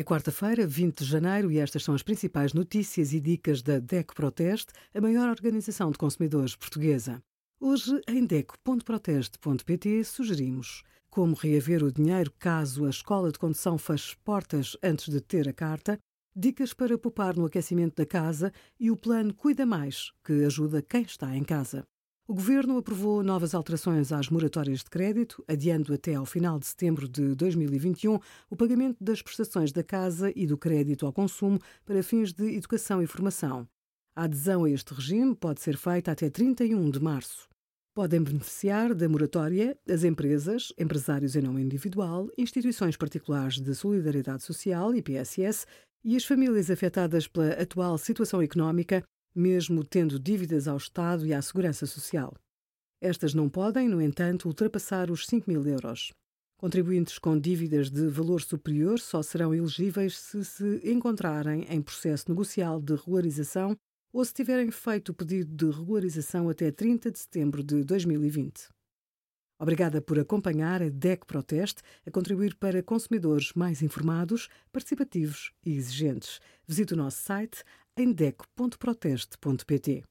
É quarta-feira, 20 de janeiro, e estas são as principais notícias e dicas da DECO Proteste, a maior organização de consumidores portuguesa. Hoje, em DECO.proteste.pt, sugerimos como reaver o dinheiro caso a escola de condução feche portas antes de ter a carta, dicas para poupar no aquecimento da casa e o plano Cuida Mais, que ajuda quem está em casa. O Governo aprovou novas alterações às moratórias de crédito, adiando até ao final de setembro de 2021 o pagamento das prestações da casa e do crédito ao consumo para fins de educação e formação. A adesão a este regime pode ser feita até 31 de março. Podem beneficiar da moratória as empresas, empresários em nome individual, instituições particulares de solidariedade social e PSS e as famílias afetadas pela atual situação económica mesmo tendo dívidas ao Estado e à Segurança Social. Estas não podem, no entanto, ultrapassar os 5 mil euros. Contribuintes com dívidas de valor superior só serão elegíveis se se encontrarem em processo negocial de regularização ou se tiverem feito o pedido de regularização até 30 de setembro de 2020. Obrigada por acompanhar a DEC Proteste a contribuir para consumidores mais informados, participativos e exigentes. Visite o nosso site em deco.proteste.pt.